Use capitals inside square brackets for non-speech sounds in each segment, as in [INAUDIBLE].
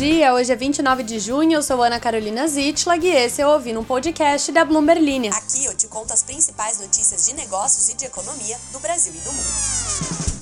dia, hoje é 29 de junho, eu sou Ana Carolina Zitlag e esse é o Ouvindo um Podcast da Bloomberg Linha. Aqui eu te conto as principais notícias de negócios e de economia do Brasil e do mundo.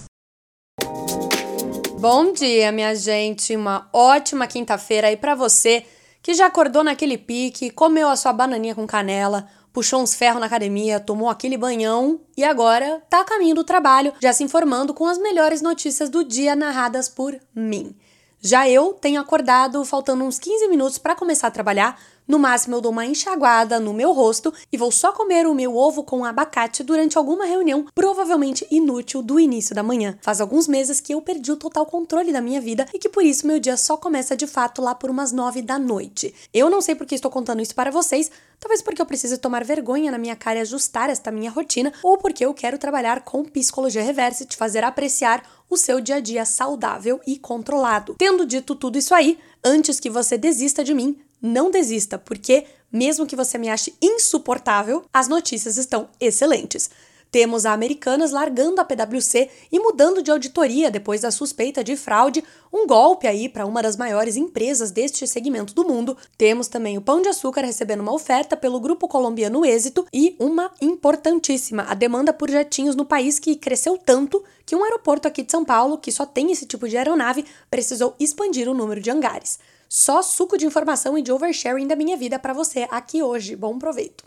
Bom dia, minha gente, uma ótima quinta-feira aí para você que já acordou naquele pique, comeu a sua bananinha com canela, puxou uns ferros na academia, tomou aquele banhão e agora tá a caminho do trabalho, já se informando com as melhores notícias do dia narradas por mim. Já eu tenho acordado faltando uns 15 minutos para começar a trabalhar. No máximo, eu dou uma enxaguada no meu rosto e vou só comer o meu ovo com abacate durante alguma reunião, provavelmente inútil, do início da manhã. Faz alguns meses que eu perdi o total controle da minha vida e que por isso meu dia só começa de fato lá por umas 9 da noite. Eu não sei porque estou contando isso para vocês, talvez porque eu precise tomar vergonha na minha cara e ajustar esta minha rotina, ou porque eu quero trabalhar com psicologia reversa e te fazer apreciar o seu dia a dia saudável e controlado. Tendo dito tudo isso aí, antes que você desista de mim, não desista, porque mesmo que você me ache insuportável, as notícias estão excelentes. Temos a Americanas largando a PwC e mudando de auditoria depois da suspeita de fraude, um golpe aí para uma das maiores empresas deste segmento do mundo. Temos também o Pão de Açúcar recebendo uma oferta pelo grupo colombiano Êxito e uma importantíssima, a demanda por jetinhos no país que cresceu tanto que um aeroporto aqui de São Paulo, que só tem esse tipo de aeronave, precisou expandir o número de hangares. Só suco de informação e de oversharing da minha vida para você aqui hoje. Bom proveito.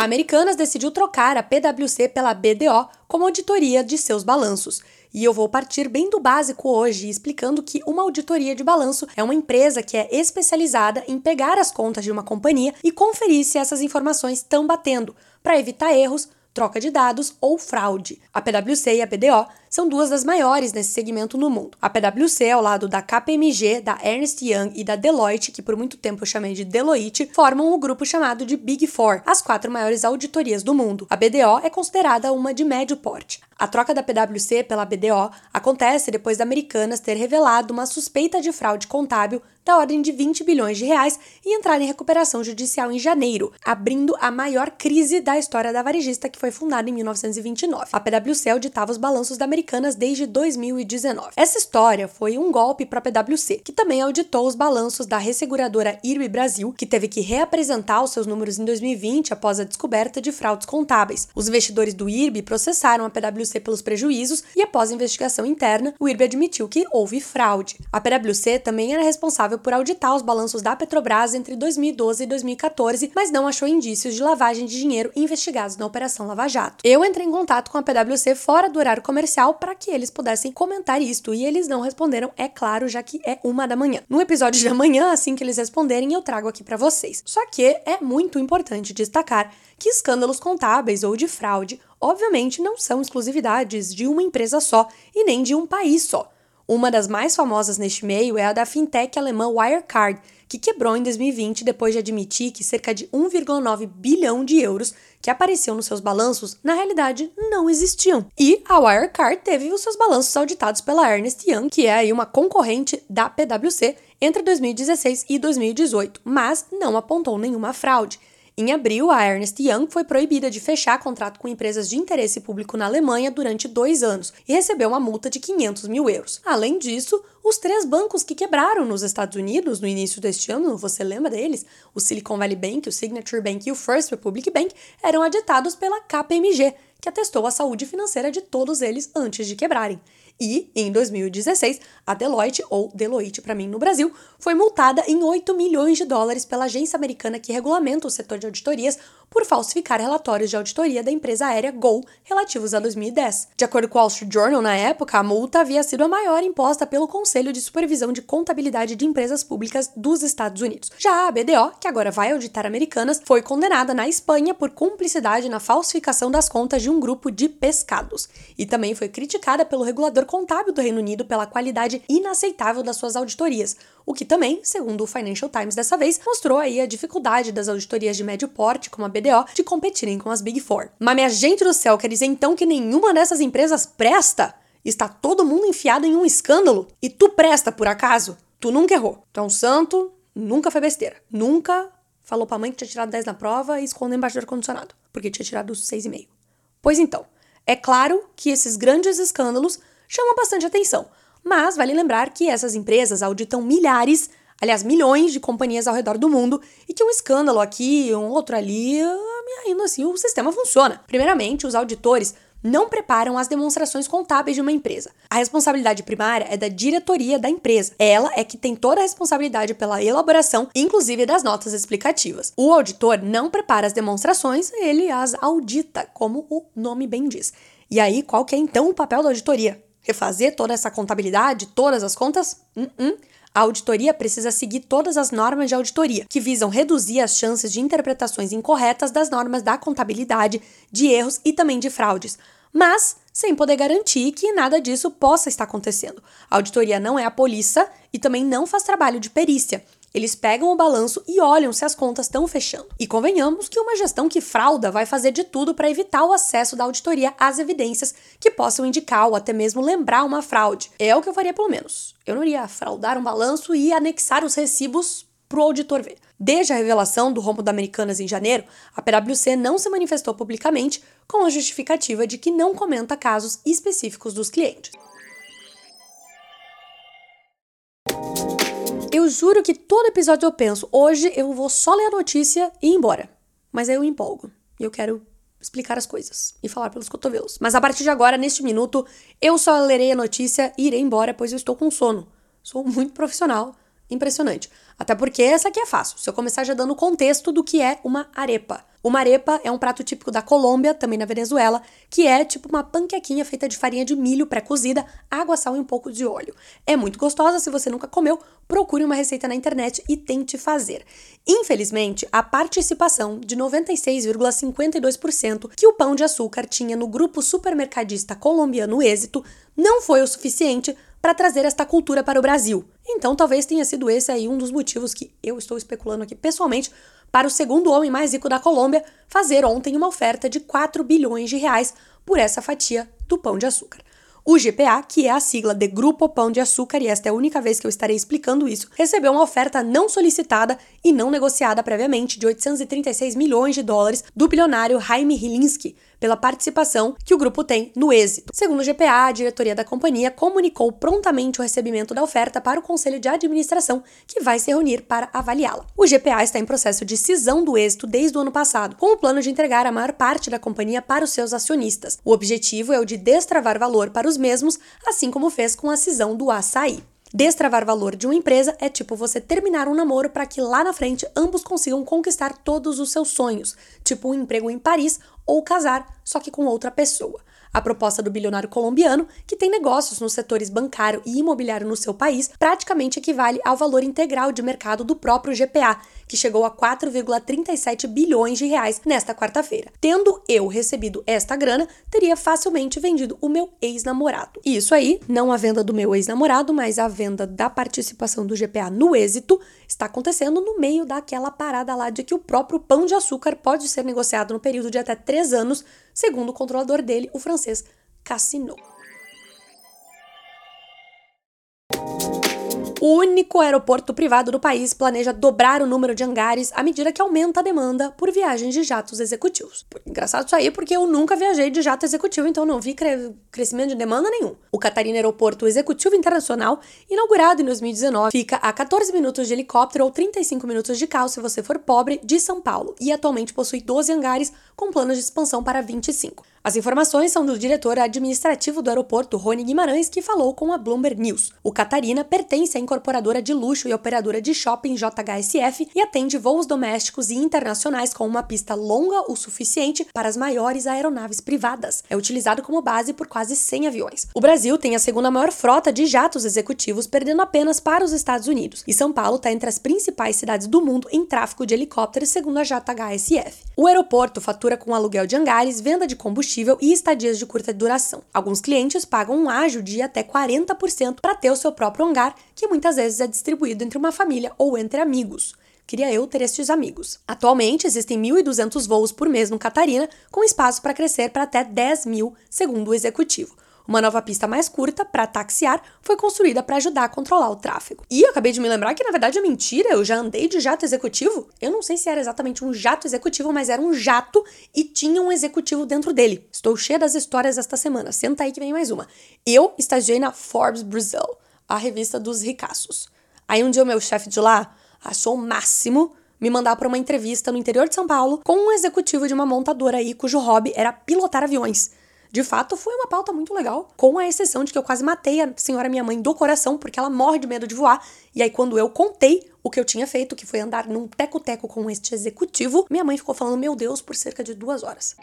A Americanas decidiu trocar a PwC pela BDO como auditoria de seus balanços. E eu vou partir bem do básico hoje, explicando que uma auditoria de balanço é uma empresa que é especializada em pegar as contas de uma companhia e conferir se essas informações estão batendo, para evitar erros, troca de dados ou fraude. A PwC e a BDO são duas das maiores nesse segmento no mundo. A PwC, ao lado da KPMG, da Ernst Young e da Deloitte, que por muito tempo eu chamei de Deloitte, formam o grupo chamado de Big Four, as quatro maiores auditorias do mundo. A BDO é considerada uma de médio porte. A troca da PwC pela BDO acontece depois da Americanas ter revelado uma suspeita de fraude contábil da ordem de 20 bilhões de reais e entrar em recuperação judicial em janeiro, abrindo a maior crise da história da varejista que foi fundada em 1929. A PwC auditava os balanços da Americanas desde 2019. Essa história foi um golpe para a PwC, que também auditou os balanços da resseguradora IRB Brasil, que teve que reapresentar os seus números em 2020 após a descoberta de fraudes contábeis. Os investidores do IRB processaram a PwC pelos prejuízos e após a investigação interna, o IRB admitiu que houve fraude. A PwC também era responsável por auditar os balanços da Petrobras entre 2012 e 2014, mas não achou indícios de lavagem de dinheiro investigados na Operação Lava Jato. Eu entrei em contato com a PwC fora do horário comercial para que eles pudessem comentar isto e eles não responderam, é claro, já que é uma da manhã. No episódio de amanhã, assim que eles responderem, eu trago aqui para vocês. Só que é muito importante destacar que escândalos contábeis ou de fraude, obviamente, não são exclusividades de uma empresa só e nem de um país só. Uma das mais famosas neste meio é a da fintech alemã Wirecard, que quebrou em 2020 depois de admitir que cerca de 1,9 bilhão de euros que apareciam nos seus balanços na realidade não existiam. E a Wirecard teve os seus balanços auditados pela Ernst Young, que é aí uma concorrente da PwC, entre 2016 e 2018, mas não apontou nenhuma fraude. Em abril, a Ernst Young foi proibida de fechar contrato com empresas de interesse público na Alemanha durante dois anos e recebeu uma multa de 500 mil euros. Além disso, os três bancos que quebraram nos Estados Unidos no início deste ano, você lembra deles? O Silicon Valley Bank, o Signature Bank e o First Republic Bank eram auditados pela KPMG, que atestou a saúde financeira de todos eles antes de quebrarem. E, em 2016, a Deloitte, ou Deloitte para mim no Brasil, foi multada em 8 milhões de dólares pela agência americana que regulamenta o setor de auditorias por falsificar relatórios de auditoria da empresa aérea Gol relativos a 2010. De acordo com o Wall Street Journal, na época, a multa havia sido a maior imposta pelo Conselho de Supervisão de Contabilidade de Empresas Públicas dos Estados Unidos. Já a BDO, que agora vai auditar americanas, foi condenada na Espanha por cumplicidade na falsificação das contas de um grupo de pescados. E também foi criticada pelo regulador contábil do Reino Unido pela qualidade inaceitável das suas auditorias, o que também, segundo o Financial Times dessa vez, mostrou aí a dificuldade das auditorias de médio porte, como a BDO, de competirem com as Big Four. Mas minha gente do céu, quer dizer então que nenhuma dessas empresas presta? Está todo mundo enfiado em um escândalo? E tu presta por acaso? Tu nunca errou. Tu é um santo, nunca foi besteira. Nunca falou pra mãe que tinha tirado 10 na prova e escondeu embaixo do ar-condicionado, porque tinha tirado 6,5. Pois então, é claro que esses grandes escândalos chamam bastante atenção. Mas vale lembrar que essas empresas auditam milhares, aliás, milhões de companhias ao redor do mundo e que um escândalo aqui, um outro ali, ainda assim o sistema funciona. Primeiramente, os auditores não preparam as demonstrações contábeis de uma empresa. A responsabilidade primária é da diretoria da empresa. Ela é que tem toda a responsabilidade pela elaboração, inclusive das notas explicativas. O auditor não prepara as demonstrações, ele as audita, como o nome bem diz. E aí, qual que é então o papel da auditoria? Refazer toda essa contabilidade, todas as contas? Uh -uh. A auditoria precisa seguir todas as normas de auditoria, que visam reduzir as chances de interpretações incorretas das normas da contabilidade, de erros e também de fraudes, mas sem poder garantir que nada disso possa estar acontecendo. A auditoria não é a polícia e também não faz trabalho de perícia. Eles pegam o balanço e olham se as contas estão fechando. E convenhamos que uma gestão que frauda vai fazer de tudo para evitar o acesso da auditoria às evidências que possam indicar ou até mesmo lembrar uma fraude. É o que eu faria pelo menos. Eu não iria fraudar um balanço e anexar os recibos para o auditor ver. Desde a revelação do rombo da Americanas em janeiro, a PwC não se manifestou publicamente com a justificativa de que não comenta casos específicos dos clientes. Juro que todo episódio eu penso, hoje eu vou só ler a notícia e ir embora. Mas aí eu empolgo. E eu quero explicar as coisas e falar pelos cotovelos. Mas a partir de agora, neste minuto, eu só lerei a notícia e irei embora, pois eu estou com sono. Sou muito profissional, impressionante. Até porque essa aqui é fácil. Se eu começar já dando contexto do que é uma arepa. Uma arepa é um prato típico da Colômbia, também na Venezuela, que é tipo uma panquequinha feita de farinha de milho pré-cozida, água, sal e um pouco de óleo. É muito gostosa, se você nunca comeu, procure uma receita na internet e tente fazer. Infelizmente, a participação de 96,52% que o pão de açúcar tinha no grupo supermercadista colombiano Êxito não foi o suficiente para trazer esta cultura para o Brasil. Então, talvez tenha sido esse aí um dos motivos que eu estou especulando aqui pessoalmente para o segundo homem mais rico da Colômbia fazer ontem uma oferta de 4 bilhões de reais por essa fatia do pão de açúcar. O GPA, que é a sigla de Grupo Pão de Açúcar, e esta é a única vez que eu estarei explicando isso, recebeu uma oferta não solicitada e não negociada previamente de 836 milhões de dólares do bilionário Jaime Hilinski, pela participação que o grupo tem no êxito. Segundo o GPA, a diretoria da companhia comunicou prontamente o recebimento da oferta para o conselho de administração, que vai se reunir para avaliá-la. O GPA está em processo de cisão do êxito desde o ano passado, com o plano de entregar a maior parte da companhia para os seus acionistas. O objetivo é o de destravar valor para os mesmos, assim como fez com a cisão do açaí. Destravar valor de uma empresa é tipo você terminar um namoro para que lá na frente ambos consigam conquistar todos os seus sonhos, tipo um emprego em Paris ou casar, só que com outra pessoa. A proposta do bilionário colombiano, que tem negócios nos setores bancário e imobiliário no seu país, praticamente equivale ao valor integral de mercado do próprio GPA, que chegou a 4,37 bilhões de reais nesta quarta-feira. Tendo eu recebido esta grana, teria facilmente vendido o meu ex-namorado. E isso aí, não a venda do meu ex-namorado, mas a venda da participação do GPA no êxito, está acontecendo no meio daquela parada lá de que o próprio pão de açúcar pode ser negociado no período de até três anos, segundo o controlador dele, o francês Cassino. O único aeroporto privado do país planeja dobrar o número de hangares à medida que aumenta a demanda por viagens de jatos executivos. Engraçado isso aí, porque eu nunca viajei de jato executivo, então não vi cre crescimento de demanda nenhum. O Catarina Aeroporto Executivo Internacional, inaugurado em 2019, fica a 14 minutos de helicóptero ou 35 minutos de carro se você for pobre de São Paulo e atualmente possui 12 hangares com planos de expansão para 25. As informações são do diretor administrativo do aeroporto, Rony Guimarães, que falou com a Bloomberg News. O Catarina pertence à incorporadora de luxo e operadora de shopping JHSF e atende voos domésticos e internacionais com uma pista longa o suficiente para as maiores aeronaves privadas. É utilizado como base por quase 100 aviões. O Brasil tem a segunda maior frota de jatos executivos, perdendo apenas para os Estados Unidos. E São Paulo está entre as principais cidades do mundo em tráfego de helicópteros, segundo a JHSF. O aeroporto fatura com aluguel de hangares, venda de combustível combustível e estadias de curta duração. Alguns clientes pagam um ágio de até 40% para ter o seu próprio hangar, que muitas vezes é distribuído entre uma família ou entre amigos. Queria eu ter estes amigos. Atualmente, existem 1.200 voos por mês no Catarina, com espaço para crescer para até 10 mil, segundo o executivo. Uma nova pista mais curta para taxiar foi construída para ajudar a controlar o tráfego. E eu acabei de me lembrar que na verdade é mentira, eu já andei de jato executivo. Eu não sei se era exatamente um jato executivo, mas era um jato e tinha um executivo dentro dele. Estou cheia das histórias esta semana. Senta aí que vem mais uma. Eu estagiei na Forbes Brazil, a revista dos ricaços. Aí um dia o meu chefe de lá achou o máximo me mandar para uma entrevista no interior de São Paulo com um executivo de uma montadora aí cujo hobby era pilotar aviões. De fato, foi uma pauta muito legal, com a exceção de que eu quase matei a senhora minha mãe do coração, porque ela morre de medo de voar. E aí, quando eu contei o que eu tinha feito, que foi andar num teco-teco com este executivo, minha mãe ficou falando, meu Deus, por cerca de duas horas.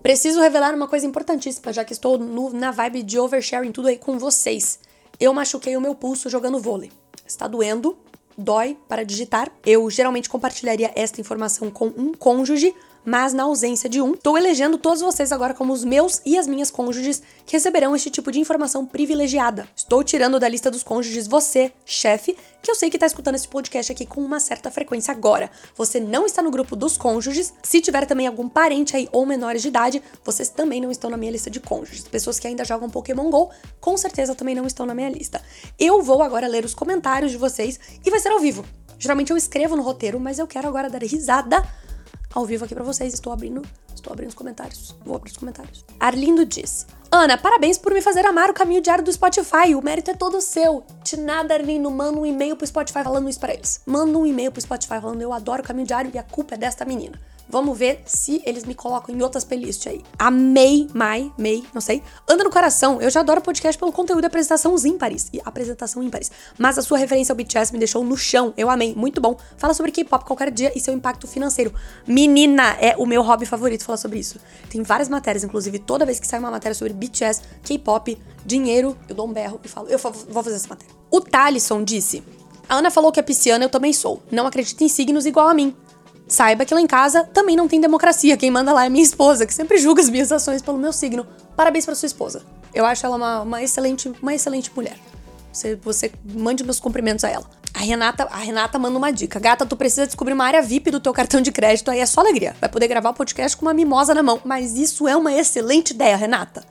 Preciso revelar uma coisa importantíssima, já que estou no, na vibe de oversharing tudo aí com vocês. Eu machuquei o meu pulso jogando vôlei. Está doendo, dói para digitar. Eu geralmente compartilharia esta informação com um cônjuge, mas na ausência de um, estou elegendo todos vocês agora como os meus e as minhas cônjuges que receberão este tipo de informação privilegiada. Estou tirando da lista dos cônjuges você, chefe, que eu sei que está escutando esse podcast aqui com uma certa frequência agora. Você não está no grupo dos cônjuges. Se tiver também algum parente aí ou menores de idade, vocês também não estão na minha lista de cônjuges. Pessoas que ainda jogam Pokémon GO, com certeza também não estão na minha lista. Eu vou agora ler os comentários de vocês e vai ser ao vivo. Geralmente eu escrevo no roteiro, mas eu quero agora dar risada ao vivo aqui para vocês. Estou abrindo, estou abrindo os comentários. Vou abrir os comentários. Arlindo diz: Ana, parabéns por me fazer amar o caminho diário do Spotify. O mérito é todo seu. De nada, Arlindo. Manda um e-mail pro Spotify falando isso pra eles. Manda um e-mail pro Spotify falando: Eu adoro o caminho diário e a culpa é desta menina. Vamos ver se eles me colocam em outras playlists aí. Amei, Mai, May, não sei. Anda no coração. Eu já adoro podcast pelo conteúdo e apresentação ímpares. E apresentação ímpares. Mas a sua referência ao BTS me deixou no chão. Eu amei. Muito bom. Fala sobre K-pop qualquer dia e seu impacto financeiro. Menina, é o meu hobby favorito falar sobre isso. Tem várias matérias, inclusive toda vez que sai uma matéria sobre BTS, K-pop, dinheiro, eu dou um berro e falo, eu vou fazer essa matéria. O Talisson disse: a Ana falou que é pisciana, eu também sou. Não acredito em signos igual a mim. Saiba que lá em casa também não tem democracia. Quem manda lá é minha esposa, que sempre julga as minhas ações pelo meu signo. Parabéns para sua esposa. Eu acho ela uma, uma, excelente, uma excelente mulher. Você, você mande meus cumprimentos a ela. A Renata, a Renata manda uma dica. Gata, tu precisa descobrir uma área VIP do teu cartão de crédito, aí é só alegria. Vai poder gravar o podcast com uma mimosa na mão. Mas isso é uma excelente ideia, Renata.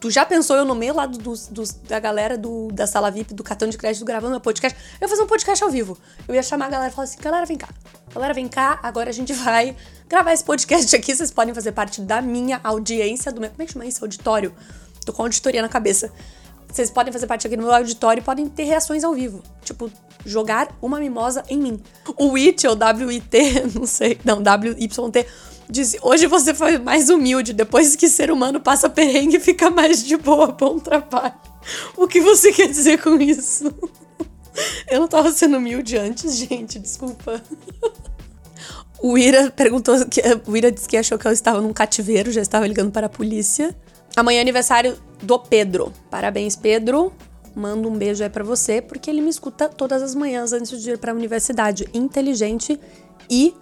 Tu já pensou eu no meio lá dos, da galera do, da sala VIP, do cartão de crédito, gravando meu podcast? Eu ia fazer um podcast ao vivo. Eu ia chamar a galera e falar assim: galera, vem cá. Galera, vem cá. Agora a gente vai gravar esse podcast aqui. Vocês podem fazer parte da minha audiência, do meu. Como é que chama isso? Auditório. Tô com auditoria na cabeça. Vocês podem fazer parte aqui no meu auditório e podem ter reações ao vivo. Tipo, jogar uma mimosa em mim. O WIT ou WIT, [LAUGHS] não sei. Não, WYT Disse, hoje você foi mais humilde, depois que ser humano passa perrengue fica mais de boa, bom trabalho. O que você quer dizer com isso? [LAUGHS] Eu não tava sendo humilde antes, gente, desculpa. O Ira perguntou, que, o Ira disse que achou que eu estava num cativeiro, já estava ligando para a polícia. Amanhã é aniversário do Pedro. Parabéns, Pedro. Mando um beijo aí para você, porque ele me escuta todas as manhãs antes de ir para a universidade. Inteligente e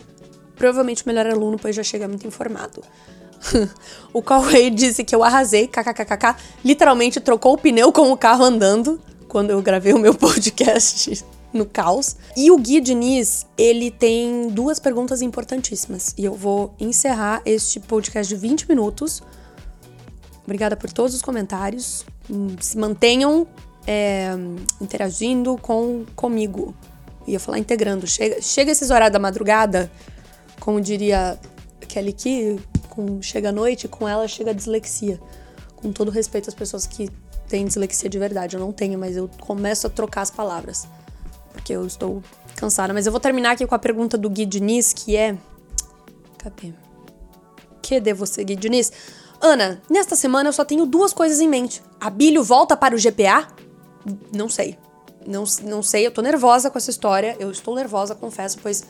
provavelmente o melhor aluno, pois já chega muito informado. [LAUGHS] o Cauê disse que eu arrasei, kkkk, literalmente trocou o pneu com o carro andando quando eu gravei o meu [LAUGHS] podcast no caos. E o Gui Diniz, ele tem duas perguntas importantíssimas. E eu vou encerrar este podcast de 20 minutos. Obrigada por todos os comentários. Se mantenham é, interagindo com comigo. Ia falar integrando. Chega, chega esses horários da madrugada, como diria Kelly Key, com chega a noite, com ela chega a dislexia. Com todo respeito às pessoas que têm dislexia de verdade. Eu não tenho, mas eu começo a trocar as palavras. Porque eu estou cansada. Mas eu vou terminar aqui com a pergunta do Gui Diniz, que é. Cadê? Que de você, Gui Diniz? Ana, nesta semana eu só tenho duas coisas em mente. A Bilho volta para o GPA? Não sei. Não, não sei, eu tô nervosa com essa história. Eu estou nervosa, confesso, pois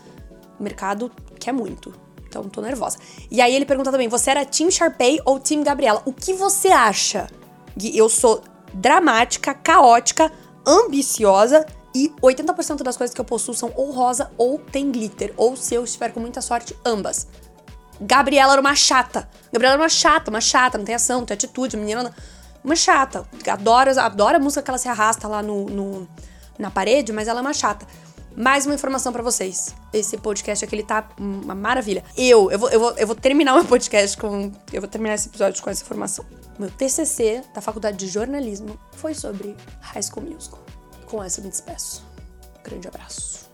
o mercado quer muito. Então tô nervosa. E aí ele pergunta também: você era Team Sharpay ou Team Gabriela? O que você acha? Gui, eu sou dramática, caótica, ambiciosa e 80% das coisas que eu possuo são ou rosa ou tem glitter. Ou se eu estiver com muita sorte, ambas. Gabriela era uma chata. Gabriela era uma chata, uma chata, não tem ação, não tem atitude, menina. Uma chata. Adora, adora a música que ela se arrasta lá no, no na parede, mas ela é uma chata. Mais uma informação para vocês. Esse podcast aqui, ele tá uma maravilha. Eu, eu vou, eu, vou, eu vou terminar o meu podcast com. Eu vou terminar esse episódio com essa informação. Meu TCC da Faculdade de Jornalismo foi sobre High School Musical. Com essa eu me despeço. Grande abraço.